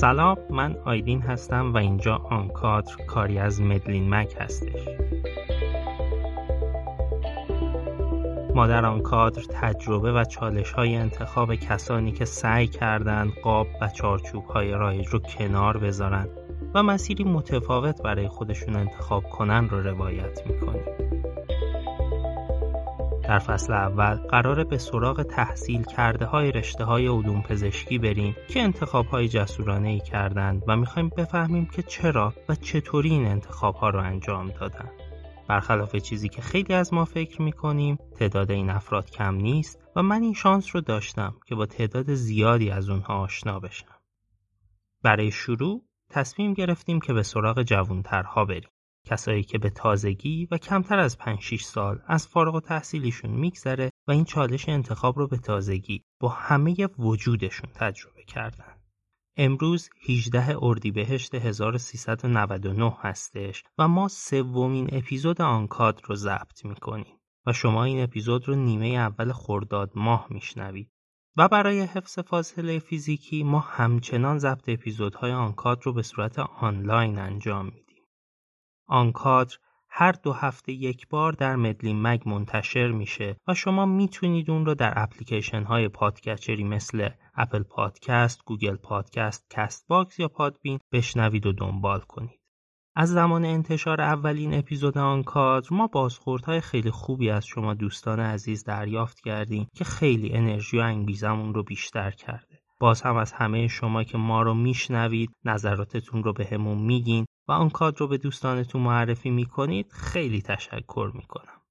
سلام من آیدین هستم و اینجا آنکادر کاری از مدلین مک هستش. ما در آن کادر تجربه و چالش های انتخاب کسانی که سعی کردند قاب و چارچوب های رایج رو کنار بذارن و مسیری متفاوت برای خودشون انتخاب کنن رو روایت می‌کنیم. در فصل اول قراره به سراغ تحصیل کرده های رشته های علوم پزشکی بریم که انتخاب های جسورانه ای کردند و می‌خوایم بفهمیم که چرا و چطوری این انتخاب ها رو انجام دادن. برخلاف چیزی که خیلی از ما فکر می‌کنیم تعداد این افراد کم نیست و من این شانس رو داشتم که با تعداد زیادی از اونها آشنا بشم. برای شروع تصمیم گرفتیم که به سراغ جوانترها بریم. کسایی که به تازگی و کمتر از 5 6 سال از فارغ و تحصیلیشون میگذره و این چالش انتخاب رو به تازگی با همه وجودشون تجربه کردن. امروز 18 اردیبهشت 1399 هستش و ما سومین اپیزود آنکاد رو ضبط می‌کنیم و شما این اپیزود رو نیمه اول خرداد ماه میشنوید و برای حفظ فاصله فیزیکی ما همچنان ضبط اپیزودهای آنکادر رو به صورت آنلاین انجام میدیم. آنکادر هر دو هفته یک بار در مدلین مگ منتشر میشه و شما می‌تونید اون رو در اپلیکیشن های پادکچری مثل اپل پادکست، گوگل پادکست، کست باکس یا پادبین بشنوید و دنبال کنید. از زمان انتشار اولین اپیزود آن کادر ما بازخوردهای خیلی خوبی از شما دوستان عزیز دریافت کردیم که خیلی انرژی و انگیزمون رو بیشتر کرده. باز هم از همه شما که ما رو میشنوید نظراتتون رو به همون میگین و آن کادر رو به دوستانتون معرفی می‌کنید خیلی تشکر می‌کنم.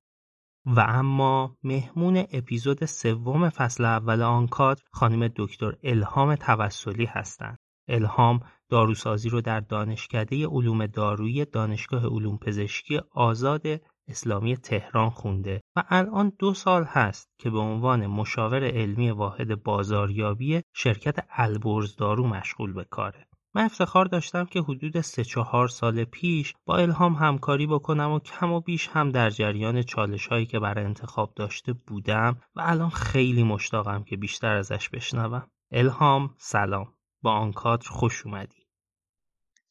و اما مهمون اپیزود سوم فصل اول آن کادر خانم دکتر الهام توسلی هستند. الهام داروسازی رو در دانشکده علوم دارویی دانشگاه علوم پزشکی آزاد اسلامی تهران خونده و الان دو سال هست که به عنوان مشاور علمی واحد بازاریابی شرکت البرز دارو مشغول به کاره. من افتخار داشتم که حدود سه چهار سال پیش با الهام همکاری بکنم و کم و بیش هم در جریان چالش هایی که برای انتخاب داشته بودم و الان خیلی مشتاقم که بیشتر ازش بشنوم. الهام سلام با آن کادر خوش اومدی.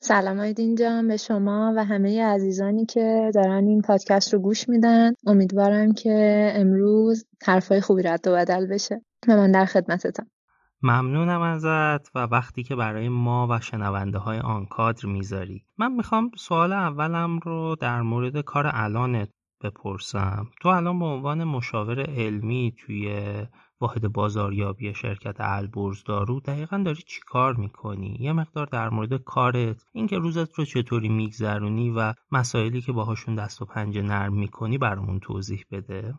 سلام آیدین جان به شما و همه عزیزانی که دارن این پادکست رو گوش میدن امیدوارم که امروز حرفای خوبی رد و بدل بشه و من در خدمتتم ممنونم ازت و وقتی که برای ما و شنونده های آن کادر می‌ذاری. من می‌خوام سوال اولم رو در مورد کار الانت بپرسم. تو الان به عنوان مشاور علمی توی واحد بازاریابی شرکت البرز دارو دقیقا داری چی کار می‌کنی؟ یه مقدار در مورد کارت اینکه روزت رو چطوری میگذرونی و مسائلی که باهاشون دست و پنجه نرم می‌کنی برامون توضیح بده.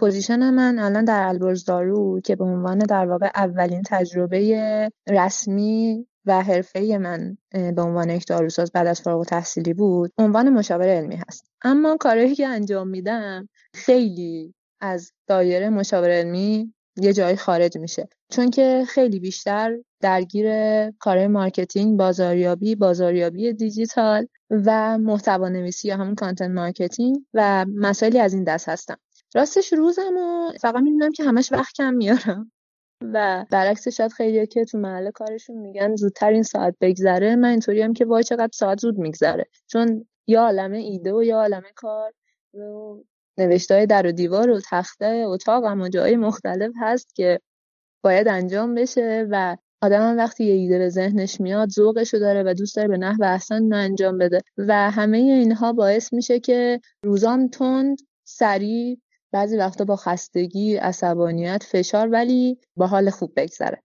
position من الان در البرز دارو که به عنوان در واقع اولین تجربه رسمی و حرفه من به عنوان یک داروساز بعد از فارغ تحصیلی بود عنوان مشاور علمی هست. اما کارهایی که انجام میدم خیلی از دایره مشاور علمی یه جایی خارج میشه. چون که خیلی بیشتر درگیر کار marketing بازاریابی بازاریابی دیجیتال و محتوا نویسی یا همون content marketing و مسائلی از این دست هستم. راستش روزم و فقط می‌دونم که همش وقت کم میارم. و برعکس شاید خیلی که تو محل کارشون میگن زودتر این ساعت بگذره من اینطوریم که وای چقدر ساعت زود میگذره. چون یا عالمه ایده و یا عالمه کار و نوشته های در و دیوار و تخته اتاق و جای مختلف هست که باید انجام بشه و آدم وقتی یه ایده به ذهنش میاد ذوقشو داره و دوست داره به نحو احسن انجام بده. و همه اینها باعث میشه که روزان تند سریع بعضی وقتا با خستگی عصبانیت فشار ولی با حال خوب بگذره.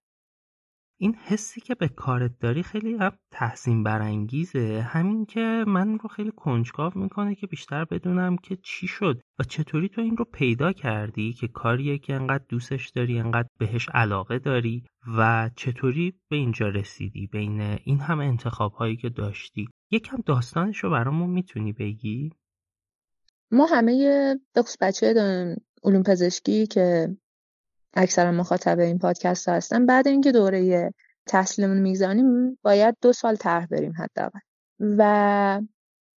این حسی که به کارت داری خیلی تحسین برانگیزه. همین که من رو خیلی کنجکاو می‌کنه که بیشتر بدونم که چی شد و چطوری تو این رو پیدا کردی که کاریه که انقدر دوستش داری انقدر بهش علاقه داری و چطوری به اینجا رسیدی بین این همه انتخاب هایی که داشتی. یکم داستانش رو برامون می‌تونی بگی؟ ما همه بخصوص بچه علوم پزشکی که اکثرا مخاطب این پادکست هستن. بعد اینکه دوره تحصیلمون می‌گذاریم باید دو سال طرح بریم حداقل. و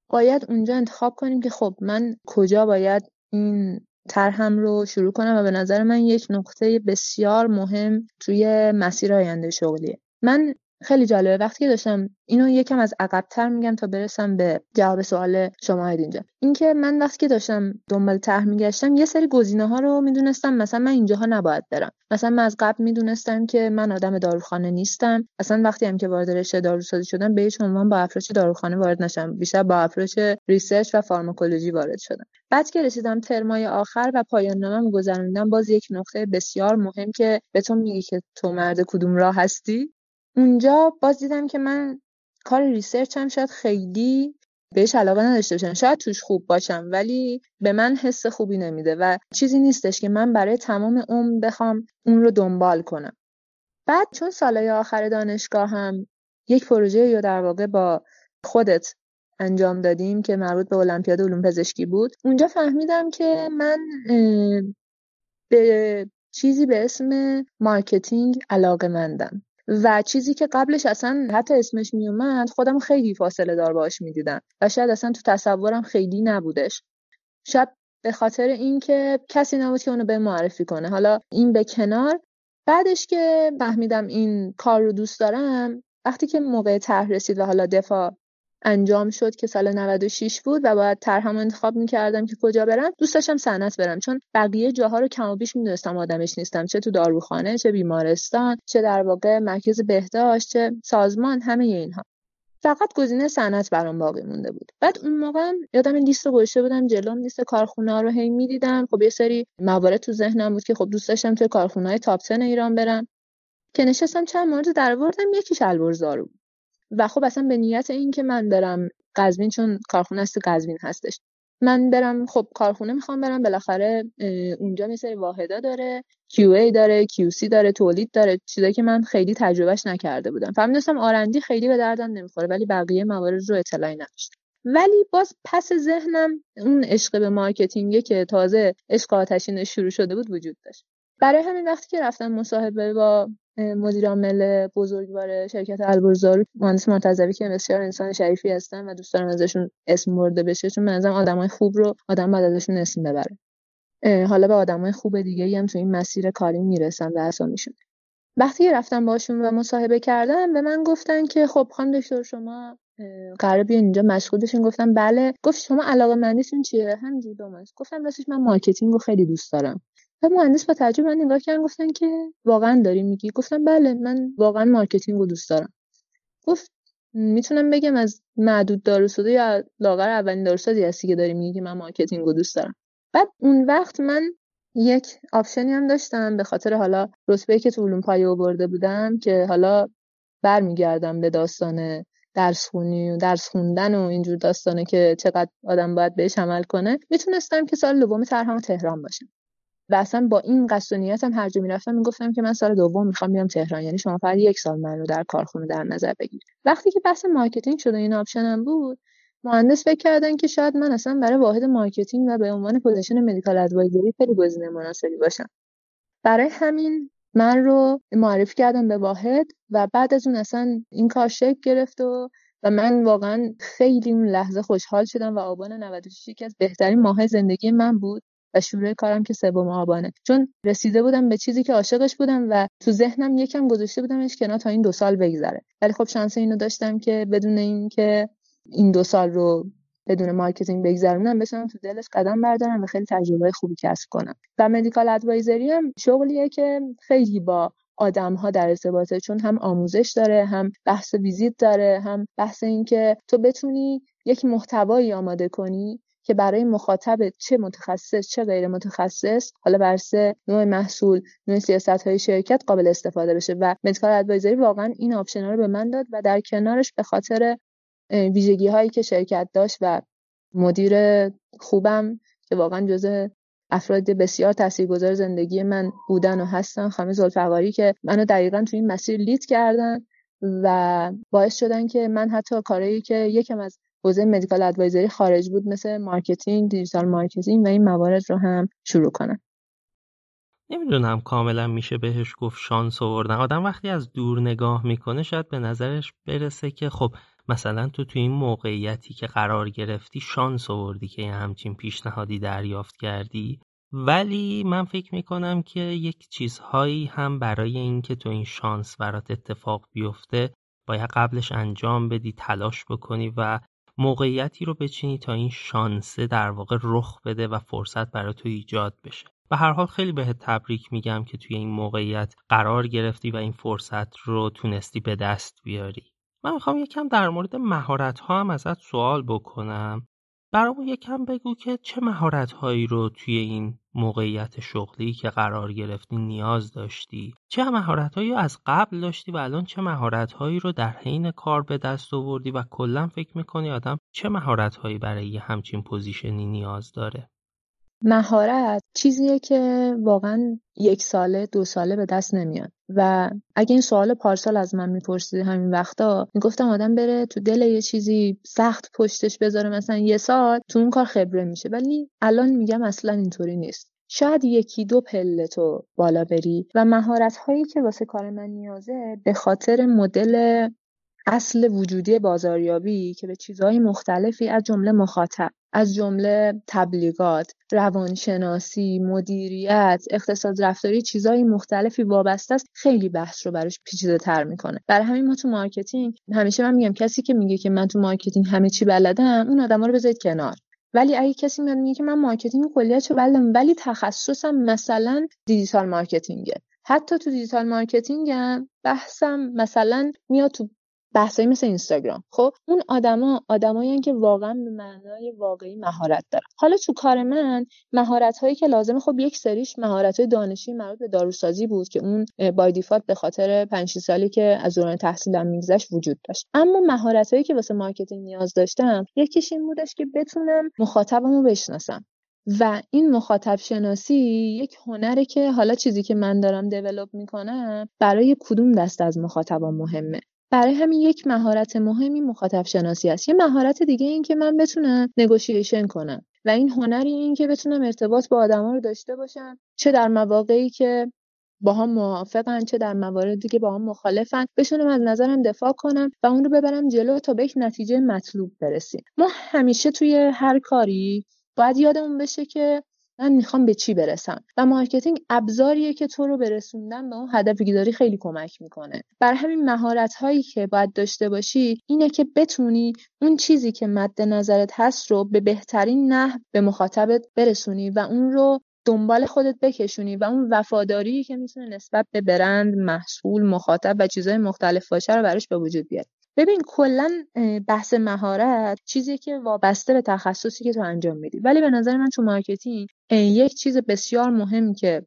باید اونجا انتخاب کنیم که خب من کجا باید این طرحم رو شروع کنم و به نظر من یک نقطه بسیار مهم توی مسیر آینده شغلیه. من خیلی جالبه. وقتی که داشتم اینو یکم از عقبتر میگم تا برسم به جواب سوال شما اینجا اینکه من وقتی که داشتم دنبال طرح میگشتم یه سری گزینه ها رو می‌دونستم. مثلا من اینجاها نباید برم. مثلا من از قبل می‌دونستم که من آدم داروخانه نیستم. اصلا وقتی هم که وارد رشته داروسازی شدم به هیچ عنوان با افراش داروخانه وارد نشم بیشتر با افراش research و فارماکولوژی وارد شدم. بعد که رسیدم ترمای آخر و پایان نامه گذروندم باز یک نقطه بسیار مهم که به تو میگی که تو مرد کدوم راه هستی. اونجا باز دیدم که من کار research هم شاید خیلی بهش علاقه نداشته باشم. شاید توش خوب باشم ولی به من حس خوبی نمیده و چیزی نیستش که من برای تمام عمر بخوام اون رو دنبال کنم. بعد چون سالهای آخر دانشگاه هم یک پروژه یا در واقع با خودت انجام دادیم که مربوط به المپیاد علوم پزشکی بود اونجا فهمیدم که من به چیزی به اسم marketing علاقه مندم و چیزی که قبلش اصلا حتی اسمش میومد خودم خیلی فاصله دار باش می‌دیدم و شاید اصلا تو تصورم خیلی نبودش. شاید به خاطر اینکه کسی نبود که اونو بهم معرفی کنه. حالا این به کنار. بعدش که فهمیدم این کار رو دوست دارم وقتی که موقع طرح رسید و حالا دفاع انجام شد که سال 96 بود و باید طرحم انتخاب می‌کردم که کجا برم. دوست داشتم صنعت برم چون بقیه جاها رو کم و بیش می‌دونستم آدمش نیستم. چه تو داروخانه چه بیمارستان چه در واقع مرکز بهداشت چه سازمان همه اینها. فقط گزینه صنعت برام باقی مونده بود. بعد اون موقع یادم لیست رو گذاشته بودم جلوم لیست کارخونه رو هی می‌دیدم. خب یه سری موارد تو ذهنم بود که خب دوست داشتم توی کارخونه های تاپ ایران برم. که نشستم چند مورد در آوردم. یکیش البرز بود. و خب اصلا به نیت این که من برم قزوین چون کارخونه است قزوین هستش. من برم خب کارخونه می‌خوام برم بالاخره اونجا یه سری واحدا داره QA داره QC داره تولید داره چیزایی که من خیلی تجربهش نکرده بودم. فهمیدم آرندی خیلی به دردم نمی‌خوره ولی بقیه موارد رو اطلاعی نداشتم. ولی باز پس ذهنم اون عشق به مارکتینگه که تازه عشق آتشین شروع شده بود وجود داشت. برای همین وقتی که رفتم مصاحبه با مدیر عامل بزرگوار شرکت البرز دارو مهندس مرتضوی که بسیار انسان شریفی هستن و دوست دارم ازشون اسم برده بشه چون به نظرم آدمای خوب رو آدم بعد ازشون اسم ببره. حالا به آدمای خوب دیگه هم تو این مسیر کاری می‌رسم و اسامیشون وقتی رفتم باهاشون و مصاحبه کردم به من گفتن که خب خانم دکتر شما قراره بیاین اینجا مشغول بشین گفتم بله. گفت شما علاقه مندیتون چیه؟ همینجوری دوستانه گفتم راستش من marketing رو خیلی دوست دارم. و مهندس با تعجب به من نگاه کردن گفتن که واقعا داری میگی؟ گفتم بله من واقعا marketing رو دوست دارم. گفت می‌تونم بگم از معدود داروسازی یا لااقل اولین داروسازی هستی که داری میگی که من marketing رو دوست دارم. بعد اون وقت من یک option ی هم داشتم به خاطر حالا رتبه که تو علوم پایه آورده بودم که حالا برمیگردم به داستان درس خونی و درس خوندن و اینجور داستانا که چقدر آدم باید بهش عمل کنه. می‌تونستم که سال دوم طرحم تهران باشم. و اصلا با این قصد و نیتم هر جا می‌رفتم می‌گفتم که من سال دوم می‌خوام بیام تهران. یعنی شما فقط یک سال من رو در کارخونه در نظر بگیرید وقتی که بحث marketing شده این option م بود مهندس فکر کردن که شاید من اصلا برای واحد marketing و به عنوان position medical advisory خیلی گزینه مناسبی باشم. برای همین من رو معرفی کردم به واحد و بعد از اون اصلا این کار شکل گرفت و و من واقعا خیلی اون لحظه خوشحال شدم و آبان 96 یکی از بهترین ماه زندگی من بود. و شروع کارم که سوم آبانه. چون رسیده بودم به چیزی که عاشقش بودم و تو ذهنم یکم گذاشته بودمش کنار تا این دو سال بگذره. ولی خب شانس اینو داشتم که بدون اینکه این دو سال رو بدون marketing بگذرونم بتونم تو دلش قدم بردارم و خیلی تجربه خوبی کسب کنم. و medical advisory هم شغلیه که خیلی با آدم ها در ارتباطه چون هم آموزش داره هم بحث visit داره هم بحث اینکه تو بتونی یک محتوایی آماده کنی که برای مخاطب چه متخصص چه غیر متخصص حالا بنا بر نوع محصول نوع سیاست های شرکت قابل استفاده بشه. و medical advisory واقعا این option رو به من داد و در کنارش به خاطر ویژگی هایی که شرکت داشت و مدیر خوبم که واقعا جزء افراد بسیار تاثیرگذار زندگی من بودن و هستن خانم ذوالفقاری که منو دقیقا تو این مسیر lead کردن و باعث شدن که من حتی کارهایی که یکم از حوزه medical advisory خارج بود مثل marketing digital marketing و این موارد رو هم شروع کنم نمی‌دونم کاملا میشه بهش گفت شانس آوردن. آدم وقتی از دور نگاه می‌کنه شاید به نظرش برسه که خب مثلا تو تو این موقعیتی که قرار گرفتی شانس آوردی که یه همچین پیشنهادی دریافت کردی. ولی من فکر می‌کنم که یک چیزهایی هم برای اینکه تو این شانس برات اتفاق بیفته باید قبلش انجام بدی تلاش بکنی و موقعیتی رو بچینی تا این شانسه در واقع رخ بده و فرصت برای تو ایجاد بشه. به هر حال خیلی بهت تبریک میگم که توی این موقعیت قرار گرفتی و این فرصت رو تونستی به دست بیاری. من می‌خوام یکم در مورد مهارت ها هم ازت سوال بکنم. برامون یکم بگو که چه مهارت هایی رو توی این موقعیت شغلی که قرار گرفتی نیاز داشتی؟ چه مهارت هایی از قبل داشتی و الان چه مهارت هایی رو در حین کار به دست آوردی و کلا فکر می‌کنی آدم چه مهارت هایی برای یه همچین position ی نیاز داره؟ مهارت چیزیه که واقعا یک ساله دو ساله به دست نمیاد. و اگه این سوال پارسال از من می‌پرسید همین وقتا می‌گفتم آدم بره تو دل یه چیزی وقت پشتش بذاره مثلا یه سال تو اون کار خبره میشه. ولی الان میگم اصلا اینطوری نیست. شاید یکی دو پله تو بالا بری و مهارت هایی که واسه کار من نیازه به خاطر مدل اصل وجودی بازاریابی که به چیزهای مختلفی از جمله مخاطب از جمله تبلیغات، روانشناسی، مدیریت، اقتصاد رفتاری چیزهای مختلفی وابسته است خیلی بحث رو براش پیچیده تر می‌کنه. برای همین ما تو marketing همیشه من میگم کسی که میگه که من تو marketing همه چی بلدم اون آدما رو بذارید کنار. ولی اگه کسی میاد میگه که من marketing کلیتشو بلدم ولی تخصصم مثلا digital marketing ه. حتی تو digital marketing هم بحثم مثلا میاد تو بحثایی مثل اینستاگرام. خب اون آدما آدمایی که واقعا به معنای واقعی مهارت دارن. حالا تو کار من مهارت هایی که لازمه خب یک سریش مهارت های دانشی مربوط به داروسازی بود که اون by default به خاطر 5 سالی که از دوران تحصیلم میگذشت وجود داشت. اما مهارت هایی که واسه marketing نیاز داشتم یکیش این بودش که بتونم مخاطبمو بشناسم. و این مخاطب شناسی یک هنره که حالا چیزی که من دارم دیولپ می‌کنم برای کدوم دست از مخاطبان مهمه. برای همین یک مهارت مهمی مخاطب شناسی است. یه مهارت دیگه این که من بتونم نگوشیشن کنم و این هنری این که بتونم ارتباط با آدما رو داشته باشم چه در مواقعی که با هم موافقن چه در مواردی که با هم مخالفن بشونم از نظرم دفاع کنم و اون رو ببرم جلو تا به یک نتیجه مطلوب برسیم. ما همیشه توی هر کاری باید یادمون باشه که من می‌خوام به چی برسم و marketing ابزاریه که تو رو برسونه به اون هدفی که داری خیلی کمک می‌کنه برای همین مهارت هایی که باید داشته باشی اینه که بتونی اون چیزی که مد نظرت هست رو به بهترین نحو به مخاطبت برسونی و اون رو دنبال خودت بکشونی و اون وفاداری که می‌تونه نسبت به برند، محصول، مخاطب و چیزهای مختلف باشه رو براش به وجود بیاری. ببین کلا بحث مهارت چیزی که وابسته به تخصصی که تو انجام میدی. ولی به نظر من تو مارکتینگ یک چیز بسیار مهم که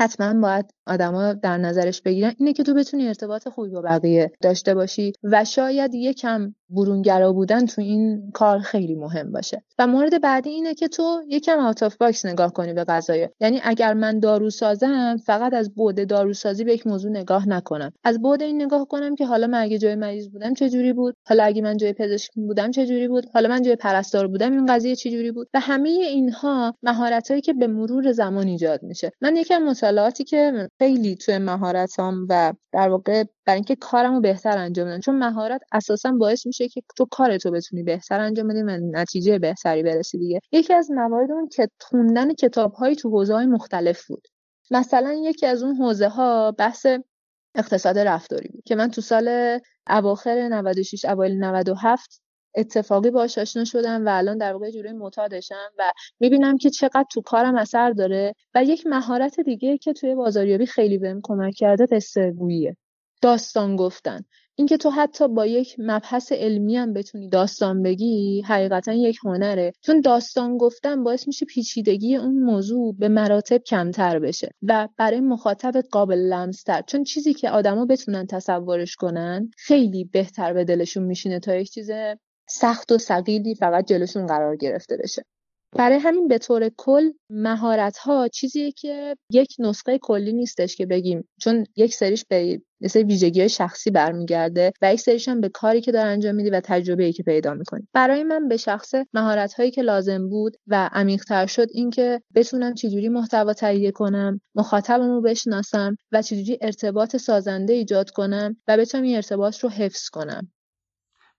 حتما باید آدما در نظرش بگیرن اینه که تو بتونی ارتباط خوبی با بقیه داشته باشی و شاید یکم برونگرا بودن تو این کار خیلی مهم باشه. و مورد بعدی اینه که تو یکم out of box نگاه کنی به قضايا یعنی اگر من دارو سازم فقط از بعد داروسازی به یک موضوع نگاه نکنم. از بعد این نگاه کنم که حالا من جای مریض بودم چه جوری بود؟ حالا اگه من جای پزشک بودم چه جوری بود؟ حالا من جای پرستار بودم این قضیه چه جوری بود؟ و همه اینها مهارتایی که به مرور زمان ایجاد میشه. من یکم مطالعاتی که خیلی توی مهارتام و در واقع برای اینکه کارمو بهتر انجام بدم. چون مهارت اساسا باعث میشه که تو کارتو بتونی بهتر انجام بدی و نتیجه بهتری برسی دیگه. یکی از موارد اون که خوندن کتابهایی تو حوزه های مختلف بود. مثلا یکی از اون حوزه ها بحث اقتصاد رفتاری بود که من تو سال اواخر 96 اوایل 97 اتفاقی باهاش آشنا شدم و الان در واقع جوری معتادشم و می‌بینم که چقدر تو کارم اثر داره و یک مهارت دیگه که توی بازاریابی خیلی بهم کمک کرده قصه داستان گفتن. اینکه تو حتی با یک مبحث علمی هم بتونی داستان بگی حقیقتا یک هنره. چون داستان گفتن باعث میشه پیچیدگی اون موضوع به مراتب کمتر بشه و برای مخاطبت قابل لمستر. چون چیزی که آدما بتونن تصورش کنن خیلی بهتر به دلشون میشینه تا یک چیز سخت و سقیلی فقط جلوشون قرار گرفته بشه. برای همین به طور کل مهارت ها چیزیه که یک نسخه کلی نیستش که بگیم. چون یک سریش به مثل ویژگی شخصی برمیگرده و یک سریش هم به کاری که داره انجام میدی و تجربه ای که پیدا می‌کنی برای من به شخص مهارت هایی که لازم بود و عمیقتر شد اینکه بتونم چجوری محتوا تهیه کنم مخاطبم رو بشناسم و چجوری ارتباط سازنده ایجاد کنم و بتونم این ارتباط رو حفظ کنم.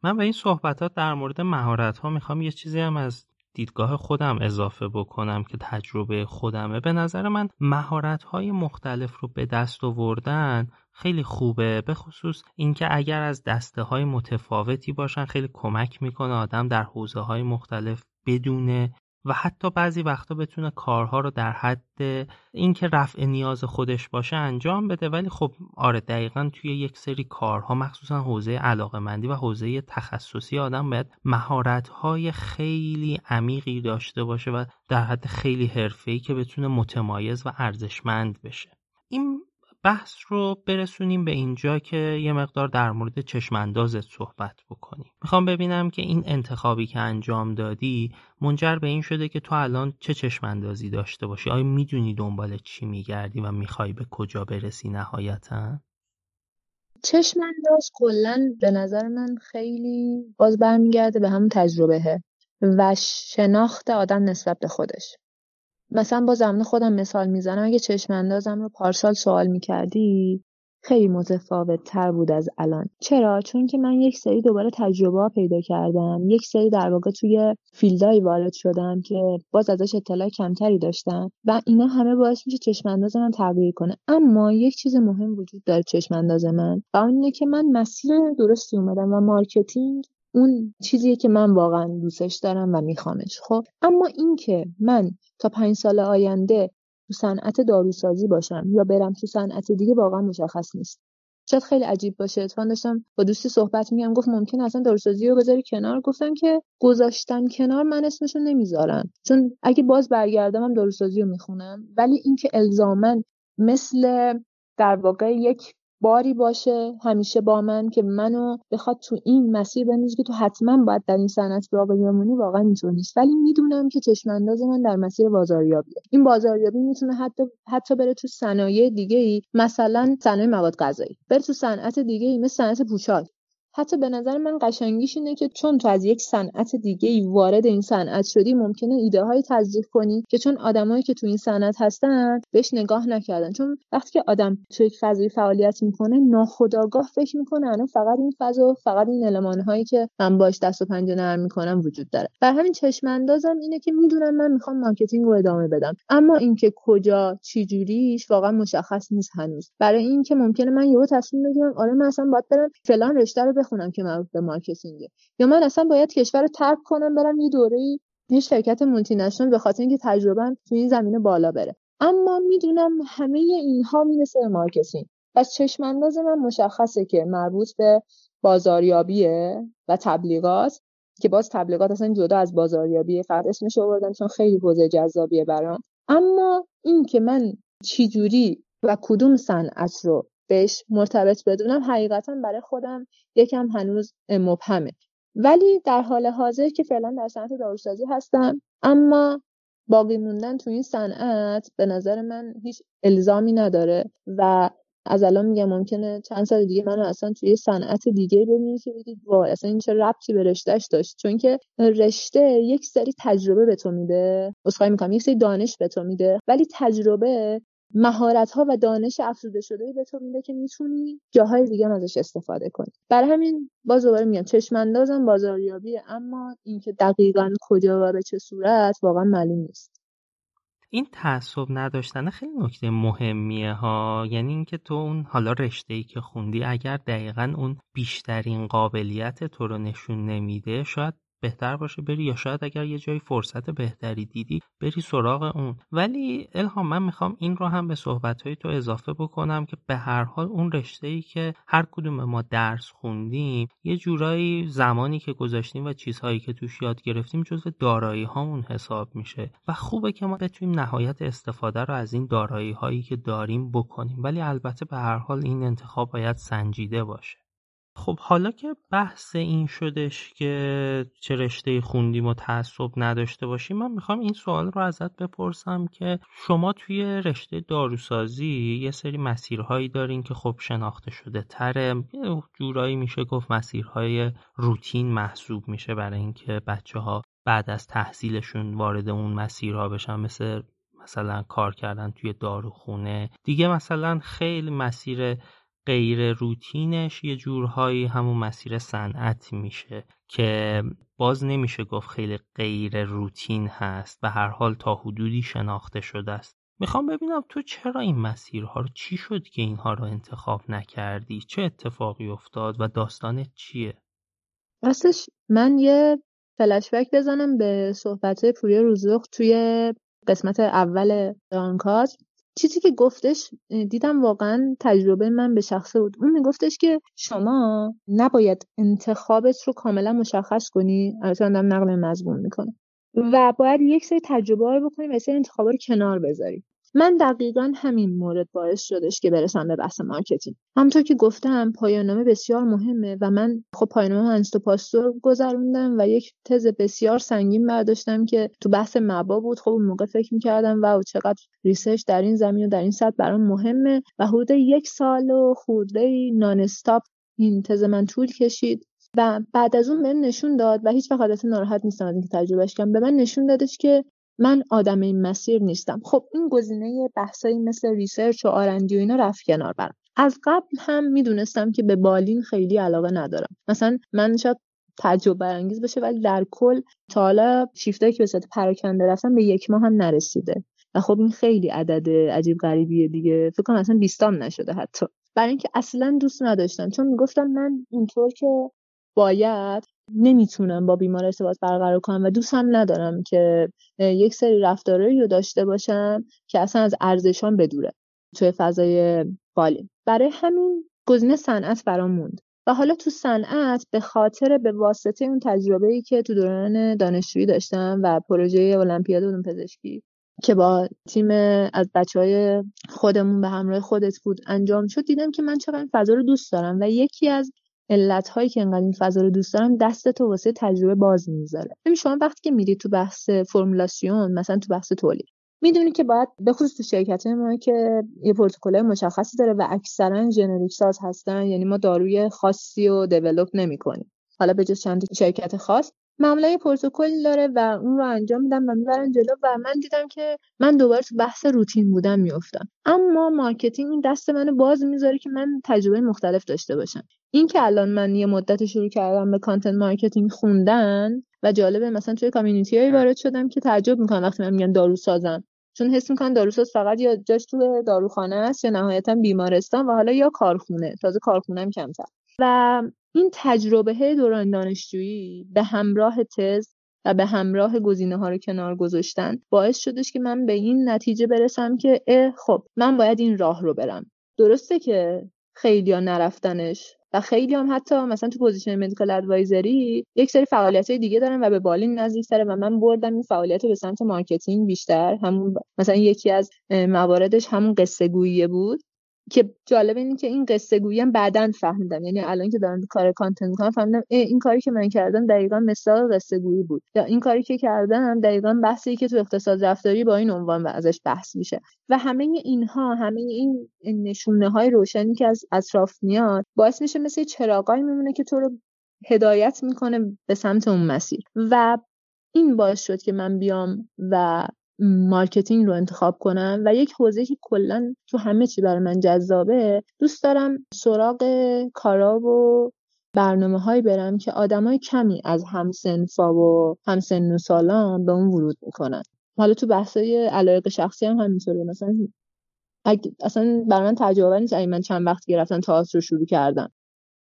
من به این صحبتات در مورد مهارت ها می‌خوام یه چیزی هم از دیدگاه خودم اضافه بکنم که تجربه خودمه. به نظر من مهارت های مختلف رو به دست آوردن خیلی خوبه به خصوص اینکه اگر از دسته های متفاوتی باشن خیلی کمک می‌کنه آدم در حوزه های مختلف بدونه و حتی بعضی وقتا بتونه کارها رو در حد اینکه رفع نیاز خودش باشه انجام بده. ولی خب آره دقیقا توی یک سری کارها مخصوصا حوزه علاقه مندی و حوزه تخصصی آدم باید مهارت های خیلی عمیقی داشته باشه و در حد خیلی حرفه‌ای که بتونه متمایز و ارزشمند بشه. این بحث رو برسونیم به اینجا که یه مقدار در مورد چشماندازت صحبت بکنیم. می‌خوام ببینم که این انتخابی که انجام دادی منجر به این شده که تو الان چه چشماندازی داشته باشی؟ آیا می‌دونی دنبال چی میگردی و می‌خوای به کجا برسی نهایتا؟ چشمانداز کلا به نظر من خیلی باز برمیگرده به همون تجربهه و شناخت آدم نسبت به خودش. مثلا با زمان خودم مثال می‌زنم اگه چشم اندازم رو پارسال سوال می‌کردی خیلی متفاوت تر بود از الان. چرا؟ چون که من یک سری دوباره تجربه پیدا کردم. یک سری در واقع توی فیلدهایی وارد شدم که باز ازش اطلاع کمتری داشتم و اینا همه باعث میشه چشم انداز من تغییر کنه. اما یک چیز مهم وجود داره چشم انداز من و اون اینه که من مسیر درستی اومدم و مارکتینگ اون چیزیه که من واقعا دوستش دارم و میخوامش. خب اما اینکه من تا پنج سال آینده تو صنعت داروسازی باشم یا برم تو صنعت دیگه واقعا مشخص نیست. شاید خیلی عجیب باشه. اتفاقا داشتم با دوستی صحبت میگم گفت ممکن اصلا داروسازی رو بذاری کنار؟ گفتم که گذاشتن کنار من اسمشو نمی‌ذارم چون اگه باز برگردم هم داروسازی رو می‌خونم. ولی اینکه الزاماً مثل در واقع یک باری باشه همیشه با من که منو بخواد تو این مسیر بندازه که تو حتما باید در این صنعت باقی بمونی واقعا اینطور نیست. ولی می‌دونم که چشم انداز من در مسیر بازاریابیه. این بازاریابی می‌تونه حتی حتی بره تو صنایع دیگه ای مثلا صنایع مواد غذایی بره تو صنعت دیگه ای مثل صنعت پوشاک. حتی به نظر من قشنگیش اینه که چون تو از یک صنعت دیگه ای وارد این صنعت شدی ممکنه ایده های تزریق کنی که چون آدمایی که تو این صنعت هستن بهش نگاه نکردن. چون وقتی که آدم تو یک فضای فعالیت می‌کنه ناخودآگاه فکر می‌کنه الان فقط این فضا فقط این المان هایی که من باش دست و پنجه نرم می‌کنم وجود داره. بر همین چشم اندازم اینه که می‌دونم من می‌خوام مارکتینگ رو ادامه بدم. اما اینکه کجا چی جوریش واقعا مشخص نیست هنوز. برای اینکه ممکنه من یهو تصمیم بگیرم آره من اصلا باید برم فلان رشته رو بخونم که مربوط به مارکتینگه. یا من اصلا باید کشور رو ترک کنم برم یه دوره یه شرکت multinational به خاطر اینکه تجربه تو این زمینه بالا بره. اما می‌دونم همه اینها می‌رسه به مارکتینگ. پس چشم انداز من مشخصه که مربوط به بازاریابیه و تبلیغات که باز تبلیغات اصلا جدا از بازاریابیه. فقط اسمش آوردم چون خیلی حوزه جذابیه برام. اما این که من چی جوری و کدوم صنعت رو بهش مرتبط بدونم. حقیقتا برای خودم یکم هنوز مبهمه. ولی در حال حاضر که فعلا در صنعت داروسازی هستم اما باقی موندن تو این صنعت به نظر من هیچ الزامی نداره و از الان میگم ممکنه چند سال دیگه منو اصلا توی صنعت دیگه ببینید که بگید وای اصلا این چه ربطی به رشتهش داشت؟ چون که رشته یک سری تجربه به تو میده. اسخای می‌کنم یک سری دانش به تو میده. ولی تجربه مهارت ها و دانش افزوده شده به تو میده که می‌تونی جاهای دیگه هم ازش استفاده کنی. برای همین باز دوباره میگم چشم اندازم بازاریابیه اما اینکه دقیقا کجا و به چه صورت واقعا معلوم نیست. این تعصب نداشتن خیلی نکته مهمیه ها. یعنی اینکه تو اون حالا رشته ای که خوندی اگر دقیقا اون بیشترین قابلیت تو رو نشون نمیده شاید بهتر باشه بری یا شاید اگر یه جایی فرصت بهتری دیدی بری سراغ اون. ولی الهام من می‌خوام این رو هم به صحبت های تو اضافه بکنم که به هر حال اون رشته ای که هر کدوم ما درس خوندیم یه جورایی زمانی که گذاشتیم و چیزهایی که توش یاد گرفتیم جزء دارایی هامون حساب میشه. و خوبه که ما بتونیم نهایت استفاده رو از این دارایی هایی که داریم بکنیم. ولی البته به هر حال این انتخاب باید سنجیده باشه. خب حالا که بحث این شدش که چه رشته خوندیم و تعصب نداشته باشیم من می‌خوام این سوال رو ازت بپرسم که شما توی رشته داروسازی یه سری مسیرهایی دارین که خب شناخته شده تره. جورایی میشه گفت مسیرهای روتین محسوب میشه برای اینکه بچه ها بعد از تحصیلشون وارد اون مسیرها بشن مثل مثلا کار کردن توی داروخونه. دیگه مثلا خیلی مسیر غیر روتینش یه جورهایی همون مسیر صنعت میشه که باز نمیشه گفت خیلی غیر روتین هست و هر حال تا حدودی شناخته شده است. می‌خوام ببینم تو چرا این مسیرها رو چی شد که اینها رو انتخاب نکردی؟ چه اتفاقی افتاد و داستانت چیه؟ راستش من یه فلشبک بزنم به صحبت پوری روزوخ توی قسمت اول آنکادر چیزی که گفتش دیدم واقعا تجربه من به شخصه بود. اون میگفتش که شما نباید انتخابت رو کاملا مشخص کنی. البته دارم نقل مضمون می‌کنم و باید یک سری تجربه رو بکنی و سری انتخابا رو کنار بذاری. من دقیقا همین مورد باعث شدش که برسم به بحث مارکتینگ. همونطور که گفتم پایان‌نامه بسیار مهمه و من خب پایان‌نامه انستیتو پاستور گذروندم و یک تز بسیار سنگین برداشتم که تو بحث مبا بود. خب اون موقع فکر می‌کردم و چقدر research در این زمین و در این سطح برام مهمه. و حدود یک سال و خورده non stop این تز من طول کشید و بعد از اون من نشون داد و هیچ وقت ناراحت نیستم از اینکه تجربهش کردم. به من نشون دادش که من آدم این مسیر نیستم. خب این گزینه بحثایی مثل research و R&D و اینا رفت کنار برم از قبل هم می‌دونستم که به بالین خیلی علاقه ندارم. مثلا من شاید تعجب انگیز بشه ولی در کل تا حالا شیفتایی که به صورت پراکنده رفتم به یک ماه هم نرسیده. و خب این خیلی عدد عجیب غریبیه دیگه. فکر کنم اصلا بیستام نشده حتی. برای اینکه اصلا دوست نداشتم. چون می‌گفتم من اونطور که باید نمی‌تونم با بیمار ارتباط برقرار کنم و دوست هم ندارم که یک سری رفتارهایی رو داشته باشم که اصلا از ارزشان بدوره توی فضای بالین برای همین گزینه صنعت برام موند و حالا تو صنعت به خاطر به واسطه اون تجربه ای که تو دوران دانشجویی داشتم و پروژه المپیاد علوم پزشکی که با تیم از بچه های خودمون به همراه خودت بود انجام شد دیدم که من چقدر فضا رو دوست دارم و یکی از علت هایی که انقدر این فضا رو دوست دارم دست تو واسه تجربه باز می‌ذاره ببین شما وقتی که میری تو بحث فرمولاسیون مثلا تو بحث تولید می‌دونی که باید به خصوص تو شرکت ما که یه پروتکل مشخصی داره و اکثرا ژنریک ساز هستن یعنی ما داروی خاصی رو دیولپ نمی‌کنیم. حالا به جز چند شرکت خاص معمولا یه پروتکل داره و اون رو انجام میدم و می‌برن جلو و من دیدم که من دوباره تو بحث روتین بودن میفتم اما مارکتینگ این دست منو باز می‌ذاره که من تجربه مختلف داشته باشم. این که الان من یه مدت شروع کردم به content marketing خوندن و جالبه مثلا توی community هایی وارد شدم که تعجب می‌کنم وقتی من میگن دارو سازم چون حس می‌کنم داروساز فقط یا جاش تو داروخانه است یا نهایتا بیمارستان و حالا یا کارخونه. تازه کارخونه هم کمتر. و این تجربه دوران دانشجویی به همراه تز و به همراه گزینه ها رو کنار گذاشتن باعث شدش که من به این نتیجه برسم که اه خب من باید این راه رو برم. درسته که خیلیا نرفتنش و خیلی هم حتی مثلا تو position medical advisory یک سری فعالیت های دیگه دارن و به بالین نزدیک تره و من بردم این فعالیت رو به سمت مارکتینگ بیشتر. همون مثلا یکی از مواردش همون قصه گویی بود. که جالب اینه که این قصه گویی بعدا فهمیدم. یعنی الان که دارم کار کانتنت می‌کنم فهمیدم این کاری که من کردم دقیقا مثال قصه گویی بود. یا این کاری که کردم دقیقا بحثی که تو اقتصاد رفتاری با این عنوان و ازش بحث میشه. و همه اینها همه این نشونه های روشنی که از اطراف میاد باعث میشه مثل چراغایی میمونه که تو رو هدایت می‌کنه به سمت اون مسیر. و این باعث شد که من بیام و مارکتینگ رو انتخاب کنم و یک حوزه که کلا تو همه چی برای من جذابه دوست دارم سراغ کارا و برنامه هایی برم که آدمای کمی از هم‌صنفا و همسن سالان به اون ورود می‌کنن. حالا تو بحثای علایق شخصی هم همینطوره. مثلا اصلا برای من تجربه نیست اگه من چند وقت گرفتم تئاتر رو شروع کردم.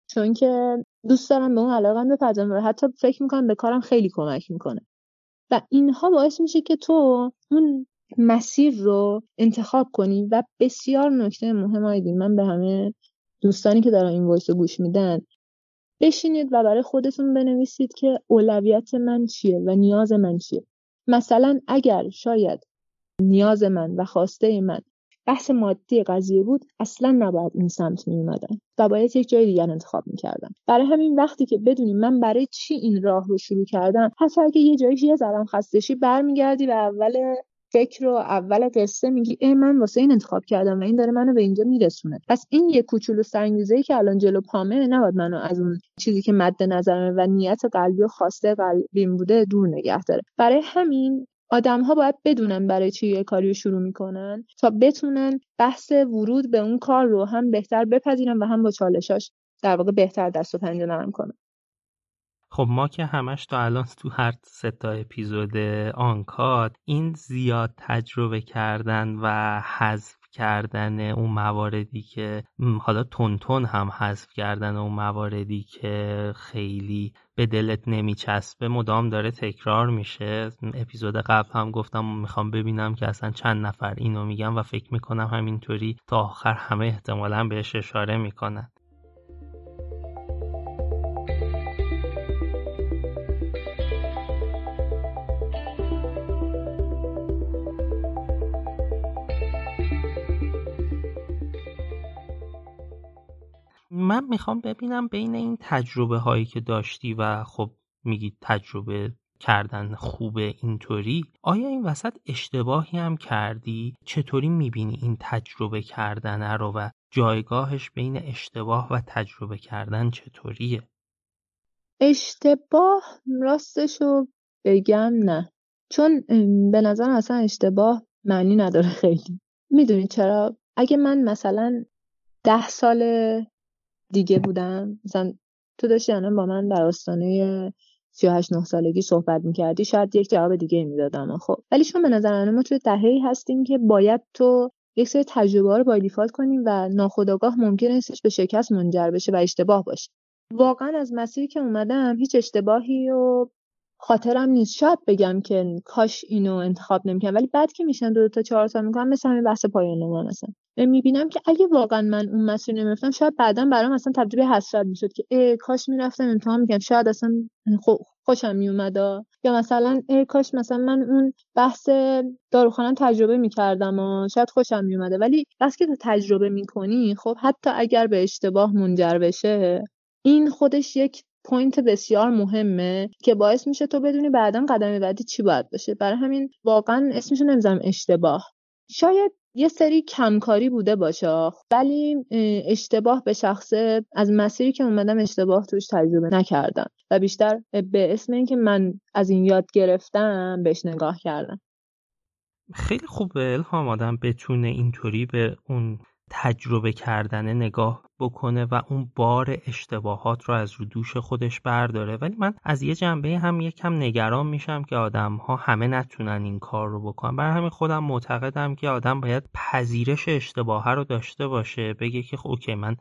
چون که دوست دارم به اون علاقه بپردازم و حتی فکر می‌کنم به کارم خیلی کمک می‌کنه. و اینها باعث میشه که تو اون مسیر رو انتخاب کنی و بسیار نکته مهم آیدین من به همه دوستانی که دارن این وایس رو گوش میدن بشینید و برای خودتون بنویسید که اولویت من چیه و نیاز من چیه. مثلا اگر شاید نیاز من و خواسته من بحث مادی قضیه بود اصلا نباید این سمت می اومدن و باید یک جای دیگر انتخاب می‌کردم برای همین وقتی که بدونیم من برای چی این راه رو شروع کردم حتی اگه یه جایی یه ذرم خستشی برمیگردی و اول فکر رو اول قصه میگی ای من واسه این انتخاب کردم و این داره منو به اینجا میرسونه. پس این یه کوچولو سنگیزه که الان جلو پامه نباید منو از اون چیزی که مد نظرمه و نیت قلبی و خواسته قلبیم بوده دور نگه داره. برای همین آدم ها باید بدونن برای چی یه کاری رو شروع می‌کنن تا بتونن بحث ورود به اون کار رو هم بهتر بپذیرن و هم با چالشاش در واقع بهتر دست و پنجه نرم کنن. خب ما که همش تا الان تو هر سه تا اپیزود آنکاد این زیاد تجربه کردن و حذف کردن اون مواردی که حالا تون هم حذف کردن اون مواردی که خیلی به دلت نمیچسبه مدام داره تکرار میشه. اپیزود قبل هم گفتم می‌خوام ببینم که اصلا چند نفر اینو میگم و فکر می‌کنم همینطوری تا آخر همه احتمالا بهش اشاره می‌کنن. من می‌خوام ببینم بین این تجربه هایی که داشتی و خب میگی تجربه کردن خوبه اینطوری آیا این وسط اشتباهی هم کردی؟ چطوری می‌بینی این تجربه کردن رو و جایگاهش بین اشتباه و تجربه کردن چطوریه؟ اشتباه راستشو بگم نه. چون به نظر اصلا اشتباه معنی نداره خیلی. می‌دونی چرا؟ اگه من مثلا ده سال دیگه بودم مثلا تو داشتی الان با من در آستانه 38 9 سالگی صحبت می‌کردی شاید یک جواب دیگه می‌دادم خب ولی چون به نظر من ما توی دهه‌ای هستیم که باید تو یک سری تجربه رو با دیفالت کنیم و ناخودآگاه ممکن استش به شکست منجر بشه و اشتباه باشه. واقعا از مسیری که اومدم هیچ اشتباهی و خاطرم نیست. شاید بگم که کاش اینو انتخاب نمی‌کنم ولی بعد که میشن دو, تا چهار سال می‌کنم مثل همین بحث پایان نامه مثلا. می‌بینم که اگه واقعا من اون مسیر نمی‌رفتم شاید بعدا برام اصلا تبدیل به حسرت می‌شد که ای کاش می‌رفتم امتحان می‌کنم شاید اصلا خوشم میومد یا مثلا ای کاش مثلا من اون بحث داروخانه تجربه می‌کردم و شاید خوشم میومده ولی بس که تو تجربه می‌کنی خب حتی اگر به اشتباه منجر بشه این خودش یک point بسیار مهمه که باعث میشه تو بدونی بعدا قدم بعدی چی باید باشه. برای همین واقعا اسمشو نمی‌ذارم اشتباه. شاید یه سری کمکاری بوده باشه ولی اشتباه به شخصه از مسیری که اومدم اشتباه توش تجربه نکردم و بیشتر به اسم اینکه من از این یاد گرفتم بهش نگاه کردم. خیلی خوبه الهام آدم بتونه اینطوری به اون تجربه کردن نگاه بکنه و اون بار اشتباهات رو از رو دوش خودش برداره. ولی من از یه جنبه هم یکم نگران میشم که آدم ها همه نتونن این کار رو بکنن. برای همین خودم معتقدم که آدم باید پذیرش اشتباه رو داشته باشه. بگه که خب اوکی من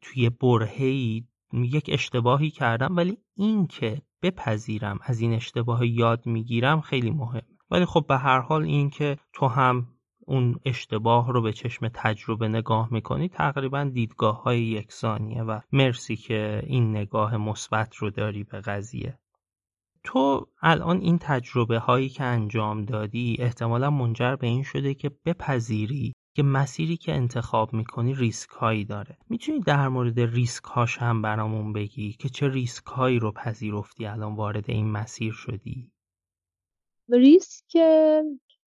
توی برهی یک اشتباهی کردم ولی این که بپذیرم از این اشتباه یاد می‌گیرم خیلی مهم ولی خب به هر حال این که تو هم اون اشتباه رو به چشم تجربه نگاه می‌کنی تقریبا دیدگاه های یکسانیه و مرسی که این نگاه مثبت رو داری به قضیه. تو الان این تجربه هایی که انجام دادی احتمالا منجر به این شده که بپذیری که مسیری که انتخاب می‌کنی ریسک هایی داره. می‌تونی در مورد ریسک هاش هم برامون بگی که چه ریسک هایی رو پذیرفتی الان وارد این مسیر شدی؟ ریسک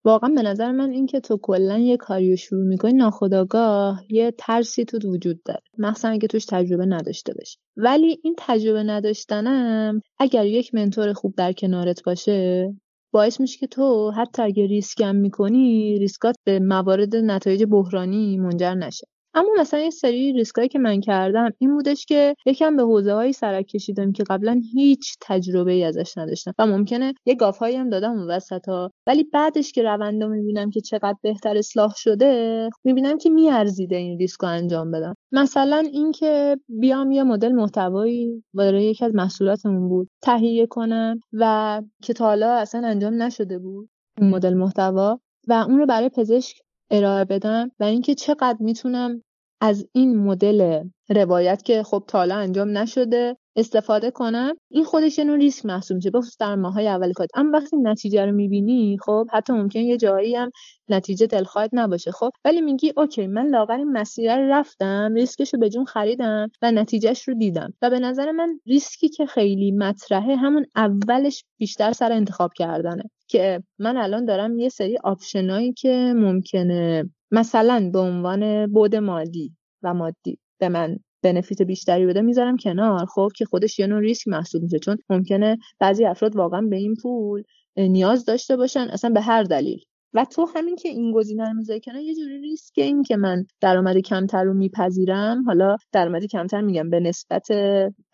واقعا به نظر من این که تو کلا یه کاری شروع می‌کنی ناخداگاه یه ترسی تو وجود داره. مخصوصا اگه توش تجربه نداشته باشی. ولی این تجربه نداشتنم اگر یک منتور خوب در کنارت باشه باعث میشه که تو حتی اگه ریسکم می‌کنی ریسکات به موارد نتایج بحرانی منجر نشه. اما مثلا یه سری ریسکایی که من کردم این بودش که یکم به حوزه هایی سرک کشیدم که قبلا هیچ تجربه ای ازش نداشتم و ممکنه یه گافهایی هم دادم اون وسط ها ولی بعدش که روند رو می‌بینم که چقدر بهتر اصلاح شده می‌بینم که میارزیده این ریسک رو انجام بدم. مثلا اینکه بیام یه مدل محتوایی برای یکی از محصولاتمون بود تهیه کنم و که تا حالا اصلا انجام نشده بود اون مدل محتوا و اون رو برای پزشک ارائه بدم و اینکه چقدر می‌تونم از این مدل روایت که خب تا انجام نشده استفاده کنم این خودش یه ریسک محسوب میشه. بخصوص در ماهای اول کار. اما وقتی نتیجه رو می‌بینی خب حتی ممکن یه جایی هم نتیجه دلخواهت نباشه. خب ولی میگی okay من لااقل این مسیر رو رفتم ریسکش رو به جون خریدم و نتیجهش رو دیدم. و به نظر من ریسکی که خیلی مطرحه همون اولش بیشتر سر انتخاب کردنه. که من الان دارم یه سری option ایی که ممکنه مثلا به عنوان بود مالی و مادی به من بنفیت بیشتری بده می‌ذارم کنار خب که خودش یه نوع ریسک محسوب میشه. چون ممکنه بعضی افراد واقعا به این پول نیاز داشته باشن اصلا به هر دلیل. و تو همین که این گزینه رو می‌ذاری کنار یه جوری ریسک این که من درآمد کمتر رو میپذیرم. حالا درآمد کمتر میگم به نسبت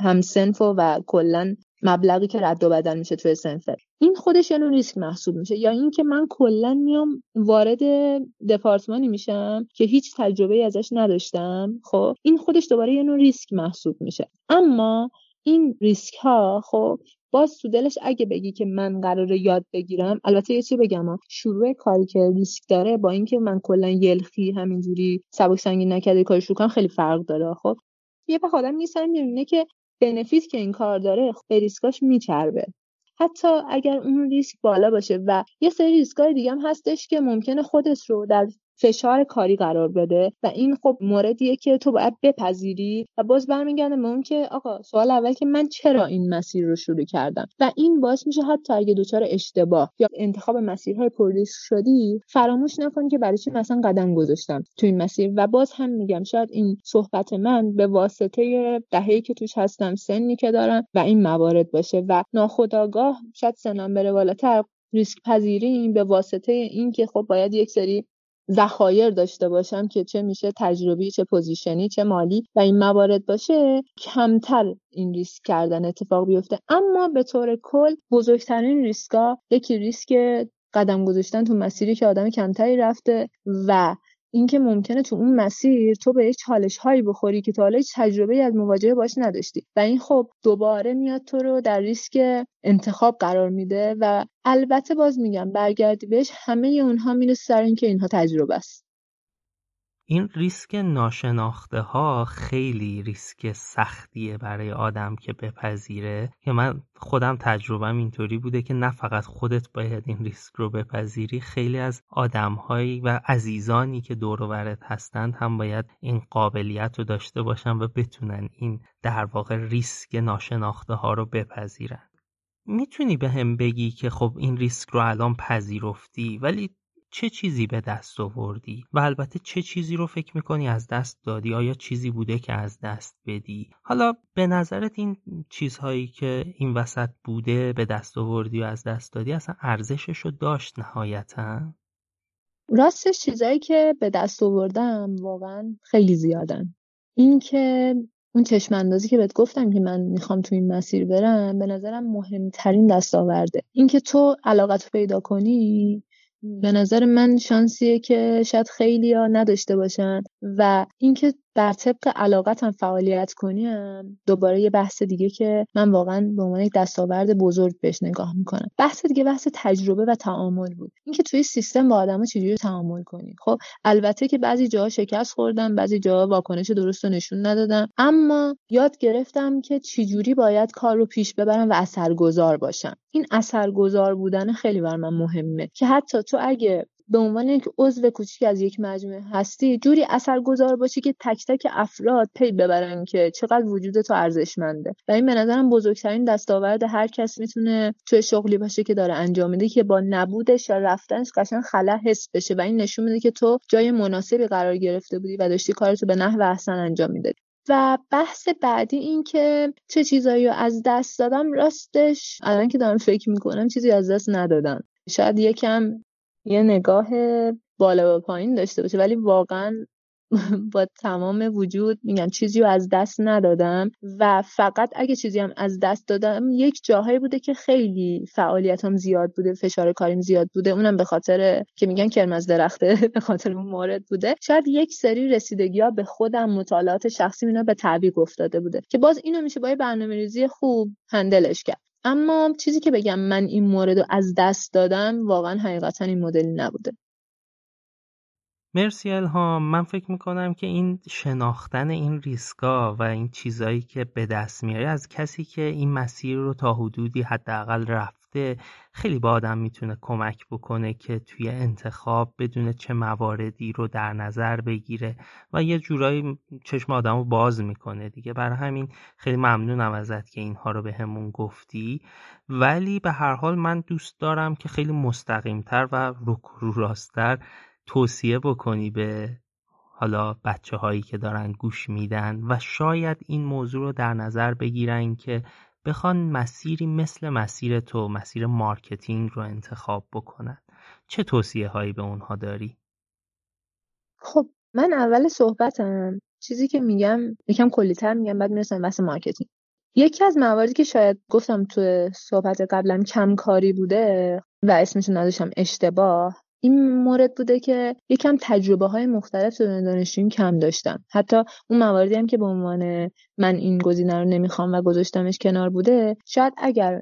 همسنف و, و کلا مبلغی که رد و بدل میشه توی سنفر. این خودش یه نوع ریسک محسوب میشه. یا اینکه من کلا میام وارد دپارتمانی میشم که هیچ تجربه ازش نداشتم خب این خودش دوباره یه نوع ریسک محسوب میشه. اما این ریسک ها خب باز تو دلش اگه بگی که من قراره یاد بگیرم البته یه چی بگم ها. شروع کاری که ریسک داره با اینکه من کلا یلخی همینجوری سبک سنگین نکرده کارش رو کنم خیلی فرق داره خب. یه وقت آدم میسن می‌بینه که بنفیت که این کار داره ریسکاش میچربه. حتی اگر اون ریسک بالا باشه و یه سری ریسکای دیگه هم هستش که ممکنه خودت رو در فشار کاری قرار بده. و این خب موردیه که تو باید بپذیری و باز برمیگردم به اون که آقا سوال اول که من چرا این مسیر رو شروع کردم؟ و این باعث میشه حتی اگه دچار اشتباه یا انتخاب مسیرهای پرریسک شدی فراموش نکن که برای چی مثلا قدم گذاشتم تو این مسیر. و باز هم میگم شاید این صحبت من به واسطه دهه‌ای که توش هستم سنی که دارم و این موارد باشه. و ناخداگاه شاید سنم بره بالاتر. ریسک پذیریم به واسطه این که خب باید یک سری ذخایر داشته باشم که چه میشه تجربی چه position ی چه مالی و این موارد باشه کمتر این ریسک کردن اتفاق بیفته. اما به طور کل بزرگترین ریسکا یکی ریسک قدم گذاشتن تو مسیری که آدم کمتری رفته و اینکه ممکنه تو اون مسیر تو به چالش هایی بخوری که تا حالا تجربه از مواجهه باش نداشتی. و این خب دوباره میاد تو رو در ریسک انتخاب قرار میده و البته باز میگم برگردی بهش همه اونها میره سر اینکه اینها تجربه است. این ریسک ناشناخته ها خیلی ریسک سختیه برای آدم که بپذیره. که من خودم تجربهم اینطوری بوده که نه فقط خودت باید این ریسک رو بپذیری خیلی از آدمهایی و عزیزانی که دور و هستند هم باید این قابلیت رو داشته باشن و بتونن این در واقع ریسک ناشناخته ها رو بپذیرن. می‌تونی به هم بگی که خب این ریسک رو الان پذیرفتی ولی چه چیزی به دست آوردی و البته چه چیزی رو فکر می‌کنی از دست دادی؟ آیا چیزی بوده که از دست بدی؟ حالا به نظرت این چیزهایی که این وسط بوده به دست آوردی و از دست دادی اصلا ارزشش رو داشت نهایتا؟ راستش چیزهایی که به دست آوردم واقعا خیلی زیادن. اینکه اون چشم اندازی که بهت گفتم که من می‌خوام تو این مسیر برم به نظرم مهمترین دستاورده. اینکه تو علاقت پیدا کنی به نظر من شانسیه که شاید خیلی ها نداشته باشن. و اینکه بر طبق علاقتم فعالیت کنیم دوباره یه بحث دیگه که من واقعا به عنوان یک دستاورد بزرگ بهش نگاه می‌کنم. بحث دیگه بحث تجربه و تعامل بود. اینکه توی سیستم با آدما چجوری تعامل کنی خب البته که بعضی جاها شکست خوردم بعضی جاها واکنش درست رو نشون ندادم. اما یاد گرفتم که چجوری باید کار رو پیش ببرم و اثرگذار باشم. این اثرگذار بودن خیلی بر من مهمه. که حتی تو اگه به عنوان یک عضو کوچیک از یک مجموعه هستی جوری اثرگذار باشی که تک تک افراد پی ببرن که چقدر وجود تو ارزشمنده. و این به نظرم بزرگترین دستاورد هر کس می‌تونه توی شغلی باشه که داره انجام میده که با نبودش یا رفتنش قشنگ خلا حس بشه و این نشون میده که تو جای مناسبی قرار گرفته بودی و داشتی کارتو به نحو احسن انجام می‌دادی. و بحث بعدی این که چه چیزایی رو از دست دادم راستش الان که دارم فکر می‌کنم چیزی از دست ندادم. شاید یکم یه نگاه بالا و پایین داشته باشه ولی واقعا با تمام وجود میگم چیزی رو از دست ندادم و فقط اگه چیزی هم از دست دادم یک جاهایی بوده که خیلی فعالیتم زیاد بوده فشار کاریم زیاد بوده اونم به خاطر که میگن کرم از درخته به خاطر اون مورد بوده. شاید یک سری رسیدگی ها به خودم مطالعات شخصی اینا به تعویق افتاده بوده که باز اینو میشه با برنامه ریزی خوب هندلش کرد. اما چیزی که بگم من این مورد رو از دست دادم واقعا حقیقتا این مدلی نبوده. مرسی الهام. من فکر می‌کنم که این شناختن این ریسکا و این چیزایی که به دست میاری از کسی که این مسیر رو تا حدودی حداقل رفت خیلی با آدم می‌تونه کمک بکنه که توی انتخاب بدون چه مواردی رو در نظر بگیره و یه جورایی چشم آدم رو باز می‌کنه دیگه. برای همین خیلی ممنونم ازت که اینها رو به همون گفتی. ولی به هر حال من دوست دارم که خیلی مستقیمتر و رو راستر توصیه بکنی به حالا بچه هایی که دارن گوش میدن و شاید این موضوع رو در نظر بگیرن که بخوان مسیری مثل مسیر تو مسیر marketing رو انتخاب بکنن. چه توصیه هایی به اونها داری؟ خب من اول صحبتم. چیزی که میگم یکم کلیتر میگم بعد می‌رسم بحث marketing. یکی از مواردی که شاید گفتم تو صحبت قبلم کم کاری بوده و اسمشو نذاشتم اشتباه این مورد بوده که یکم تجربه های مختلف تو دانشجویم کم داشتم. حتی اون مواردی هم که به عنوان من این گزینه رو نمی‌خوام و گذاشتمش کنار بوده شاید اگر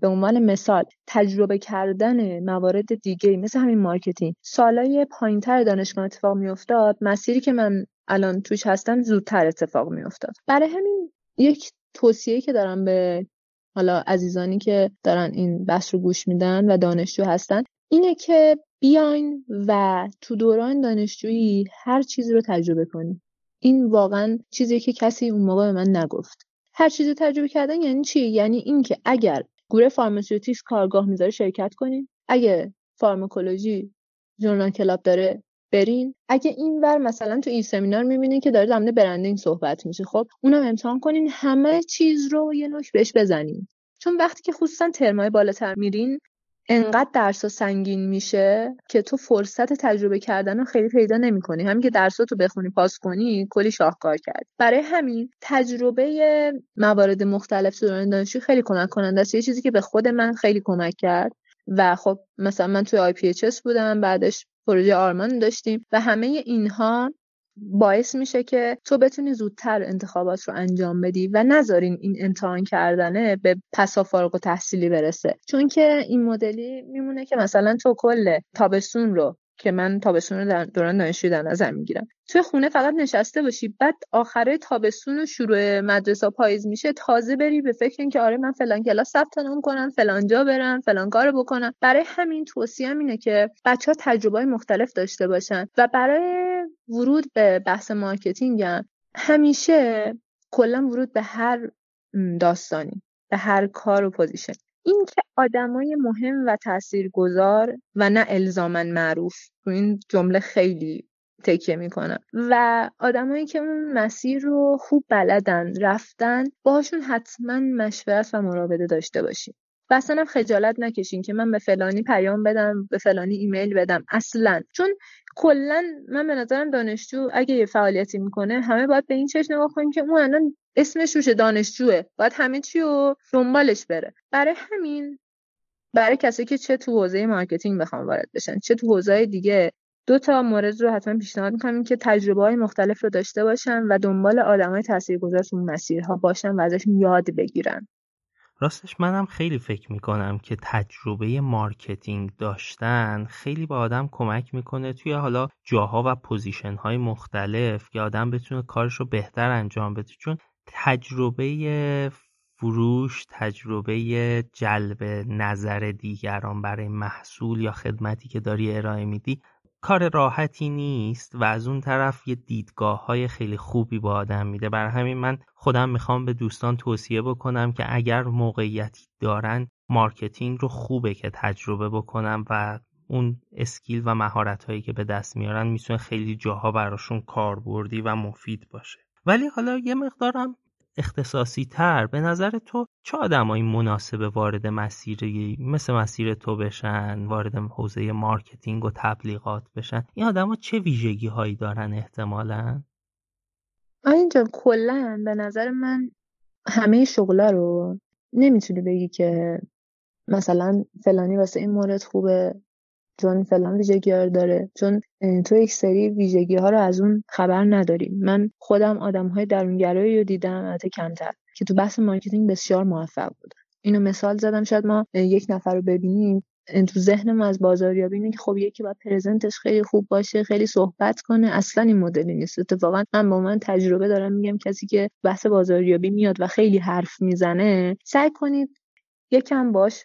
به عنوان مثال تجربه کردن موارد دیگه مثل همین marketing سالای پایینتر دانشگاه اتفاق میافتاد مسیری که من الان توش هستم زودتر اتفاق میافتاد. برای همین یک توصیه که دارم به حالا عزیزانی که دارن این بحث رو گوش میدن و دانشجو هستن اینه که بیاین و تو دوران دانشجویی هر چیزی رو تجربه کنید این واقعا چیزی که کسی اون موقع به من نگفت. هر چیزی تجربه کردن یعنی چی؟ یعنی اینکه اگر گروه pharmaceutics کارگاه می‌ذاره شرکت کنین اگه فارماکولوژی journal club داره برین اگه این ور مثلا تو این سمینار می‌بینین که داره در branding صحبت میشه خب اونم امتحان کنین همه چیز رو یه نوک بهش بزنین. چون وقتی که خصوصا ترمای بالاتر میرین انقدر درس سنگین میشه که تو فرصت تجربه کردن رو خیلی پیدا نمی‌کنی. همین که درس تو بخونی پاس کنی کلی شاهکار کردی برای همین تجربه موارد مختلف تو دوران دانشجویی خیلی کمک کننده است. یه چیزی که به خود من خیلی کمک کرد و خب مثلا من توی آی پی بودم بعدش پروژه آرمان داشتیم و همه اینها باعث میشه که تو بتونی زودتر انتخابات رو انجام بدی و نذارین این امتحان کردنه به پسا فارغ و تحصیلی برسه. چون که این مدلی میمونه که مثلا تو کل تابستون رو که من تابستون رو در دوران دانشجویی در نظر می‌گیرم. توی خونه فقط نشسته باشی بعد آخره تابستون و شروع مدرسه پاییز میشه تازه بری به فکر اینکه آره من فلان کلاس ثبت نام کنم فلان جا برم فلان کارو بکنم. برای همین توصیه اینه که بچه ها تجربه مختلف داشته باشن و برای ورود به بحث marketing هم همیشه کلا ورود به هر داستانی به هر کار و position. اینکه آدمای مهم و تاثیرگذار و نه الزاما معروف. رو این جمله خیلی تکیه می‌کنم. و آدمایی که اون مسیر رو خوب بلدن رفتن باهاشون حتما مشورت و مراوده داشته باشیم. و اصلا خجالت نکشین که من به فلانی پیام بدم به فلانی ایمیل بدم. اصلا. چون کلا من به نظرم دانشجو اگه یه فعالیتی می‌کنه همه باید به این چشم نگاه کنیم که اون الان اسمش روشه دانشجوه. باید همه چی رو دنبالش بره. برای همین برای کسی که چه تو حوزه marketing بخوان وارد بشن چه تو حوزه دیگه دو تا مورد رو حتما پیشنهاد می‌کنم که تجربه های مختلف رو داشته باشن و دنبال آدم های تاثیرگذار تو مسیرها باشن و ازشون یاد بگیرن. راستش منم خیلی فکر می‌کنم که تجربه marketing داشتن خیلی به آدم کمک می‌کنه توی حالا جاها و position های مختلف که آدم بتونه کارش رو بهتر انجام بده. چون تجربه فروش تجربه جلب نظر دیگران برای محصول یا خدمتی که داری ارائه میدی کار راحتی نیست و از اون طرف یه دیدگاه های خیلی خوبی به آدم میده. برای همین من خودم می‌خوام به دوستان توصیه بکنم که اگر موقعیتی دارن marketing رو خوبه که تجربه بکنن و اون skill و مهارت هایی که به دست میارن می‌تونه خیلی جاها براشون کاربردی و مفید باشه. ولی حالا یه مقدارم اختصاصی تر به نظر تو چه آدمایی مناسبن وارد مسیری مثل مسیر تو بشن وارد حوزه marketing و تبلیغات بشن؟ این آدما چه ویژگی هایی دارن احتمالا؟ اینجا کلا به نظر من همه شغلا رو نمی‌تونی بگی که مثلا فلانی واسه این مورد خوبه. چون فلان ویژگی ها داره. چون تو یک سری ویژگی ها رو از اون خبر نداریم من خودم آدم های درونگرایی رو دیدم البته کمتر که تو بحث marketing بسیار موفق بودن اینو مثال زدم شاید ما یک نفر رو ببینیم. تو ذهنم از بازاریابی اینه که خب یکی باید present ش خیلی خوب باشه خیلی صحبت کنه. اصلا این مدلی نیست. اتفاقا من با من تجربه دارم میگم کسی که بحث بازاریابی میاد و خیلی حرف می‌زنه سعی کنید یکم باش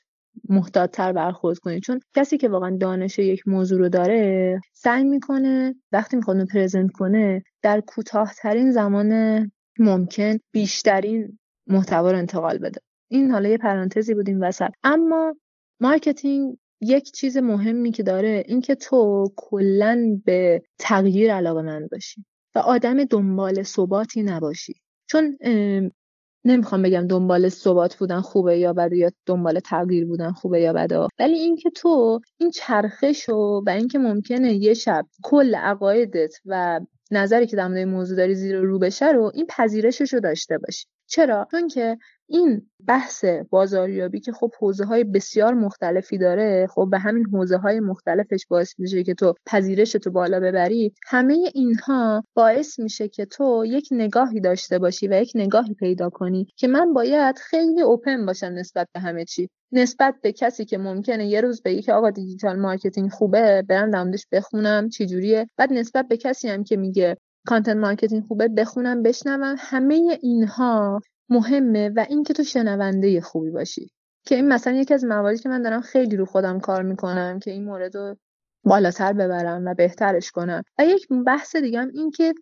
محتاطتر برخورد کنید چون کسی که واقعا دانش یک موضوع رو داره سعی می‌کنه وقتی می‌خواد اون present کنه در کوتاهترین زمان ممکن بیشترین محتوا رو انتقال بده. این حالا یه پرانتزی بود این وسط. اما marketing یک چیز مهمی که داره اینکه تو کلا به تغییر علاقه‌مند باشی و آدم دنبال ثباتی نباشی. چون نمی‌خوام بگم دنبال ثبات بودن خوبه یا بده یا دنبال تغییر بودن خوبه یا بده. ولی اینکه تو این چرخش و و اینکه ممکنه یه شب کل عقایدت و نظری که در موضوع داری زیر رو بشه رو این پذیرشش رو داشته باشی. چرا؟ چون که این بحث بازاریابی که خب حوزه های بسیار مختلفی داره خب به همین حوزه های مختلفش باعث میشه که تو پذیرش تو بالا ببری همه اینها باعث میشه که تو یک نگاهی داشته باشی و یک نگاهی پیدا کنی که من باید خیلی open باشم نسبت به همه چی. نسبت به کسی که ممکنه یه روز بگه که آقا digital marketing خوبه برم دمدش بخونم چجوریه؟ بعد نسبت به کسی هم که میگه content marketing خوبه بخونم بشنوم. همه اینها مهمه و اینکه تو شنونده خوبی باشی. که این مثلا یکی از مواردی که من دارم خیلی رو خودم کار می‌کنم که این مورد رو بالاتر ببرم و بهترش کنم. و یک بحث دیگه هم این که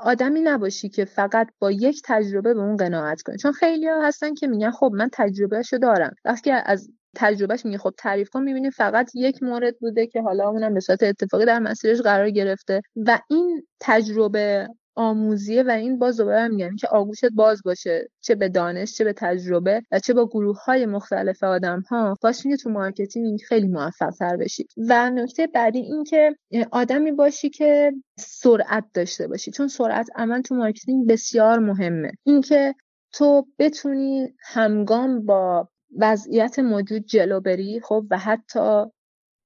آدمی نباشی که فقط با یک تجربه به اون قناعت کنی. چون خیلی ها هستن که میگن خب من تجربهشو دارم. وقتی از تجربهش میگه خب تعریف کن می‌بینی فقط یک مورد بوده که حالا اونم به صورت اتفاقی در مسیرش قرار گرفته و این تجربه آموزیه و این باز دوباره میگم که آغوشت باز باشه چه به دانش چه به تجربه و چه با گروه های مختلف آدم ها باعث میشه تو marketing خیلی موفق تر بشی. و نکته بعدی این که آدمی باشی که سرعت داشته باشی. چون سرعت عمل تو marketing بسیار مهمه. اینکه تو بتونی همگام با وضعیت موجود جلو بری خب و حتی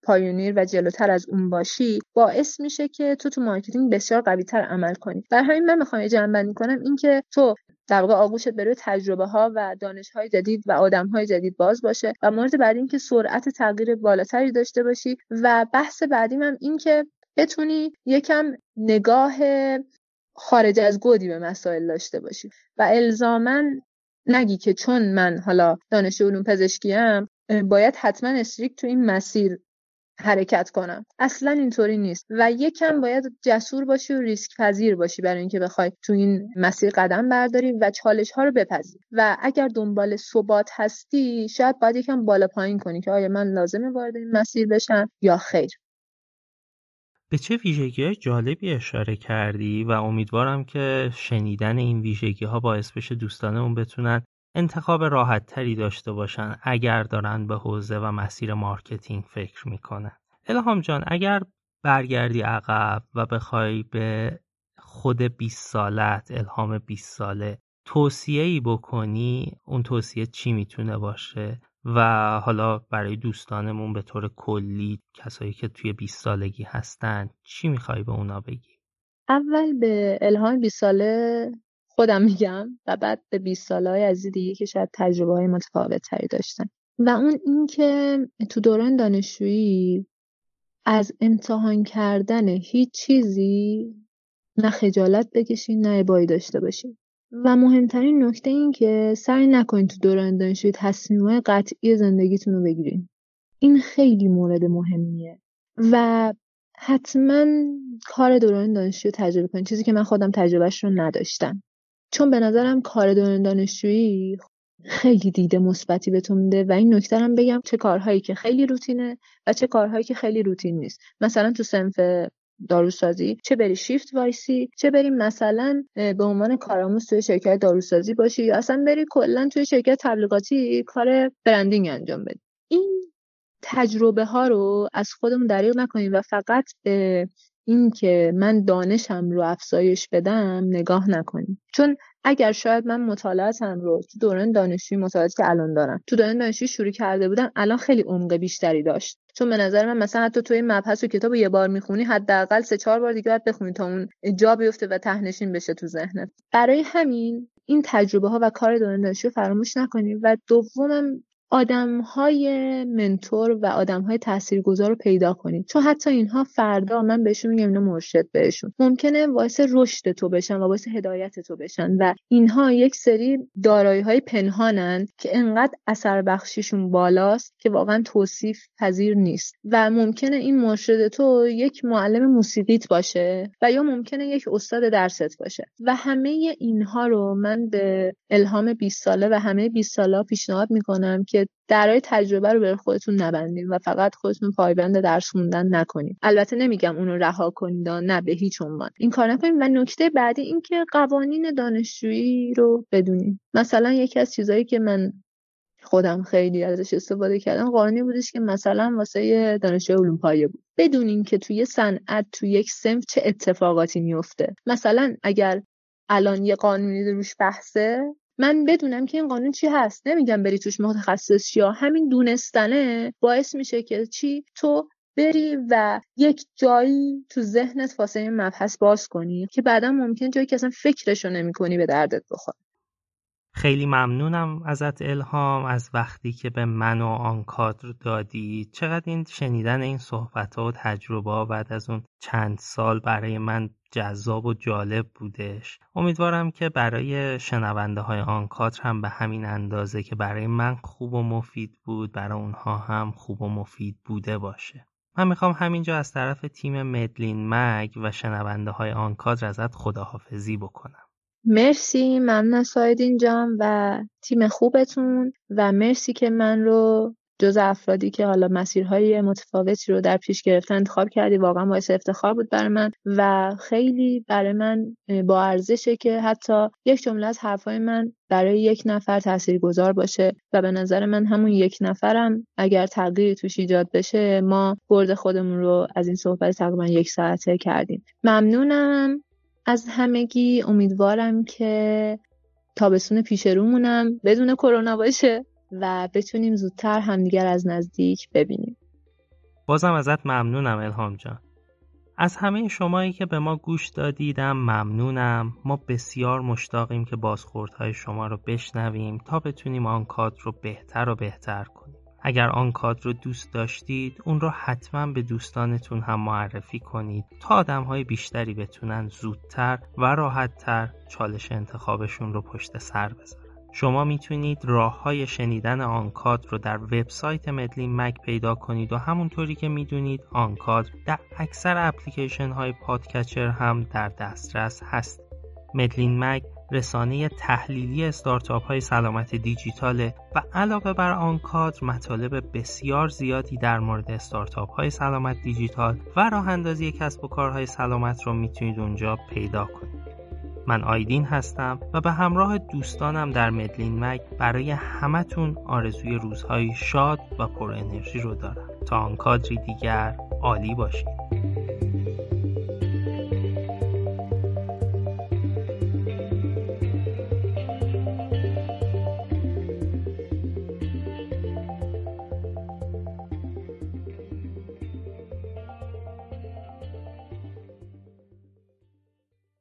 pioneer و جلوتر از اون باشی باعث میشه که تو تو marketing بسیار قوی تر عمل کنی. برای همین من می‌خوام جمع‌بندی کنم اینکه تو در واقع آغوشت بروی تجربه ها و دانش های جدید و آدم های جدید باز باشه و مورد بعدی این که سرعت تغییر بالاتری داشته باشی و بحث بعدیم هم این که بتونی یکم نگاه خارج از گودی به مسائل داشته باشی. و الزاما نگی که چون من حالا دانش علوم پزشکیم باید حتما استریک تو این مسیر حرکت کنم. اصلا اینطوری نیست. و یکم باید جسور باشی و ریسک پذیر باشی برای اینکه بخوای تو این مسیر قدم برداری و چالش ها رو بپذیر و اگر دنبال ثبات هستی شاید باید یکم بالا پایین کنی که آیا من لازمه وارد این مسیر بشم یا خیر. به چه ویژگی جالبی اشاره کردی و امیدوارم که شنیدن این ویژگی ها باعث بشه دوستانمون بتونن انتخاب راحت تری داشته باشن اگر دارن به حوزه و مسیر marketing فکر می‌کنن. الهام جان اگر برگردی عقب و بخوای به خود 20 سالت الهام 20 ساله توصیه ای بکنی اون توصیه چی می‌تونه باشه؟ و حالا برای دوستانمون به طور کلی کسایی که توی 20 سالگی هستن چی می‌خوای به اونا بگی؟ اول به الهام 20 ساله خودم میگم و بعد به 20 سالهای عزیز دیگه که شاید تجربه های متفاوت تری داشتن و اون اینکه تو دوران دانشجویی از امتحان کردن هیچ چیزی نه خجالت بکشین نه ابایی داشته باشین و مهمترین نکته این که سعی نکنین تو دوران دانشجویی تصمیمهای قطعی زندگیتون رو بگیرین این خیلی مورد مهمیه. و حتما کار دوران دانشجویی تجربه کنین چیزی که من خودم تجربهش رو نداشتم. چون به نظرم کار دوران دانشجویی خیلی دیده مثبتی بهتون میده و این نکته هم بگم چه کارهایی که خیلی روتینه و چه کارهایی که خیلی روتین نیست. مثلا تو سنف داروسازی. چه بری شیفت وایسی چه بری مثلا به عنوان کارآموز توی شرکت داروسازی باشی یا اصلا بری کلا توی شرکت تبلیغاتی کار برندینگ انجام بدی. این تجربه ها رو از خودمون دریغ نکنیم و فقط به این که من دانشم رو افزایش بدم نگاه نکنیم. چون اگر شاید من مطالعاتم رو تو دوران دانشجویی مطالعاتی که الان دارم تو دوران دانشجویی شروع کرده بودم الان خیلی عمق بیشتری داشت. چون به نظر من مثلا حتی توی مبحث و کتاب یه بار می‌خونی حداقل سه چهار بار دیگه باید بخونی تا اون جا بیفته و تهنشین بشه تو ذهنت. برای همین این تجربه ها و کار دوران دانشجویی فراموش نکنیم و دومم های منتور و های تاثیرگذار رو پیدا کنید. چون حتی اینها فردا من بهشون میگم اینا مرشد بهشون. ممکنه باعث رشد تو بشن و باعث هدایت تو بشن و اینها یک سری دارایی های پنهانن که انقدر اثر بخشیشون بالاست که واقعا توصیف پذیر نیست. و ممکنه این مرشد تو یک معلم موسیقیت باشه و یا ممکنه یک استاد درست باشه. و همه اینها رو من به الهام 20 ساله و همه 20 ساله پیشنهاد می‌کنم که درای تجربه رو به خودتون نبندین و فقط خودتون پایبند درس خوندن نکنید البته نمیگم اونو رها کنید نه به هیچ عنوان. این کار نکنید و نکته بعدی این که قوانین دانشجویی رو بدونید مثلا یکی از چیزهایی که من خودم خیلی ازش استفاده کردم قانونی بودش که مثلا واسه دانشجوی علوم پایه بود. بدون اینکه توی صنعت توی یک سمت چه اتفاقاتی میفته. مثلا اگر الان یه قانونی روش بحثه من بدونم که این قانون چی هست. نمیگم بری توش متخصص یا همین دونستنه. باعث میشه که چی؟ تو بری و یک جایی تو ذهنت این مبحث باز کنی که بعدا ممکن جایی که اصلا فکرشو نمی کنی به دردت بخوره. خیلی ممنونم ازت الهام از وقتی که به من و آن کادر دادی. چقدر این شنیدن این صحبت و تجربه بعد از اون چند سال برای من جذاب و جالب بودش. امیدوارم که برای شنونده های هم به همین اندازه که برای من خوب و مفید بود برای اونها هم خوب و مفید بوده باشه. من می‌خوام همینجا از طرف تیم مدلین مگ و شنونده های ازت خداحافظی بکنم. مرسی ممنون سایدین جان و تیم خوبتون و مرسی که من رو جز افرادی که حالا مسیرهای متفاوتی رو در پیش گرفتن انتخاب کردی. واقعا باعث افتخار بود برای من و خیلی برای من با ارزشه که حتی یک جمله از حرفای من برای یک نفر گذار باشه و به نظر من همون یک نفرم اگر تغییری توش ایجاد بشه ما برد خودمون رو از این صحبت تقریبا یک ساعته کردیم. ممنونم. از همگی امیدوارم که تابستون پیش رومونم بدون کرونا باشه و بتونیم زودتر همدیگر از نزدیک ببینیم. بازم ازت ممنونم الهام جان. از همه شمایی که به ما گوش دادیدم ممنونم. ما بسیار مشتاقیم که بازخوردهای شما رو بشنویم تا بتونیم آن کادر رو بهتر و بهتر کنیم. اگر آن کادر رو دوست داشتید اون رو حتما به دوستانتون هم معرفی کنید تا آدم های بیشتری بتونن زودتر و راحتتر چالش انتخابشون رو پشت سر بذارن شما می‌تونید راه های شنیدن آنکادر رو در وبسایت مدلین مک پیدا کنید و همونطوری که می‌دونید آنکادر در اکثر اپلیکیشن های پادگیر هم در دسترس هست. مدلین مک رسانه تحلیلی استارتاپ های سلامت دیجیتاله و علاوه بر آنکادر مطالب بسیار زیادی در مورد استارتاپ های سلامت دیجیتال و راه اندازی کسب و کارهای سلامت رو می‌تونید اونجا پیدا کنید. من آیدین هستم و به همراه دوستانم در مدلین مک برای همتون آرزوی روزهای شاد و پر انرژی رو دارم تا آن کادری دیگر عالی باشید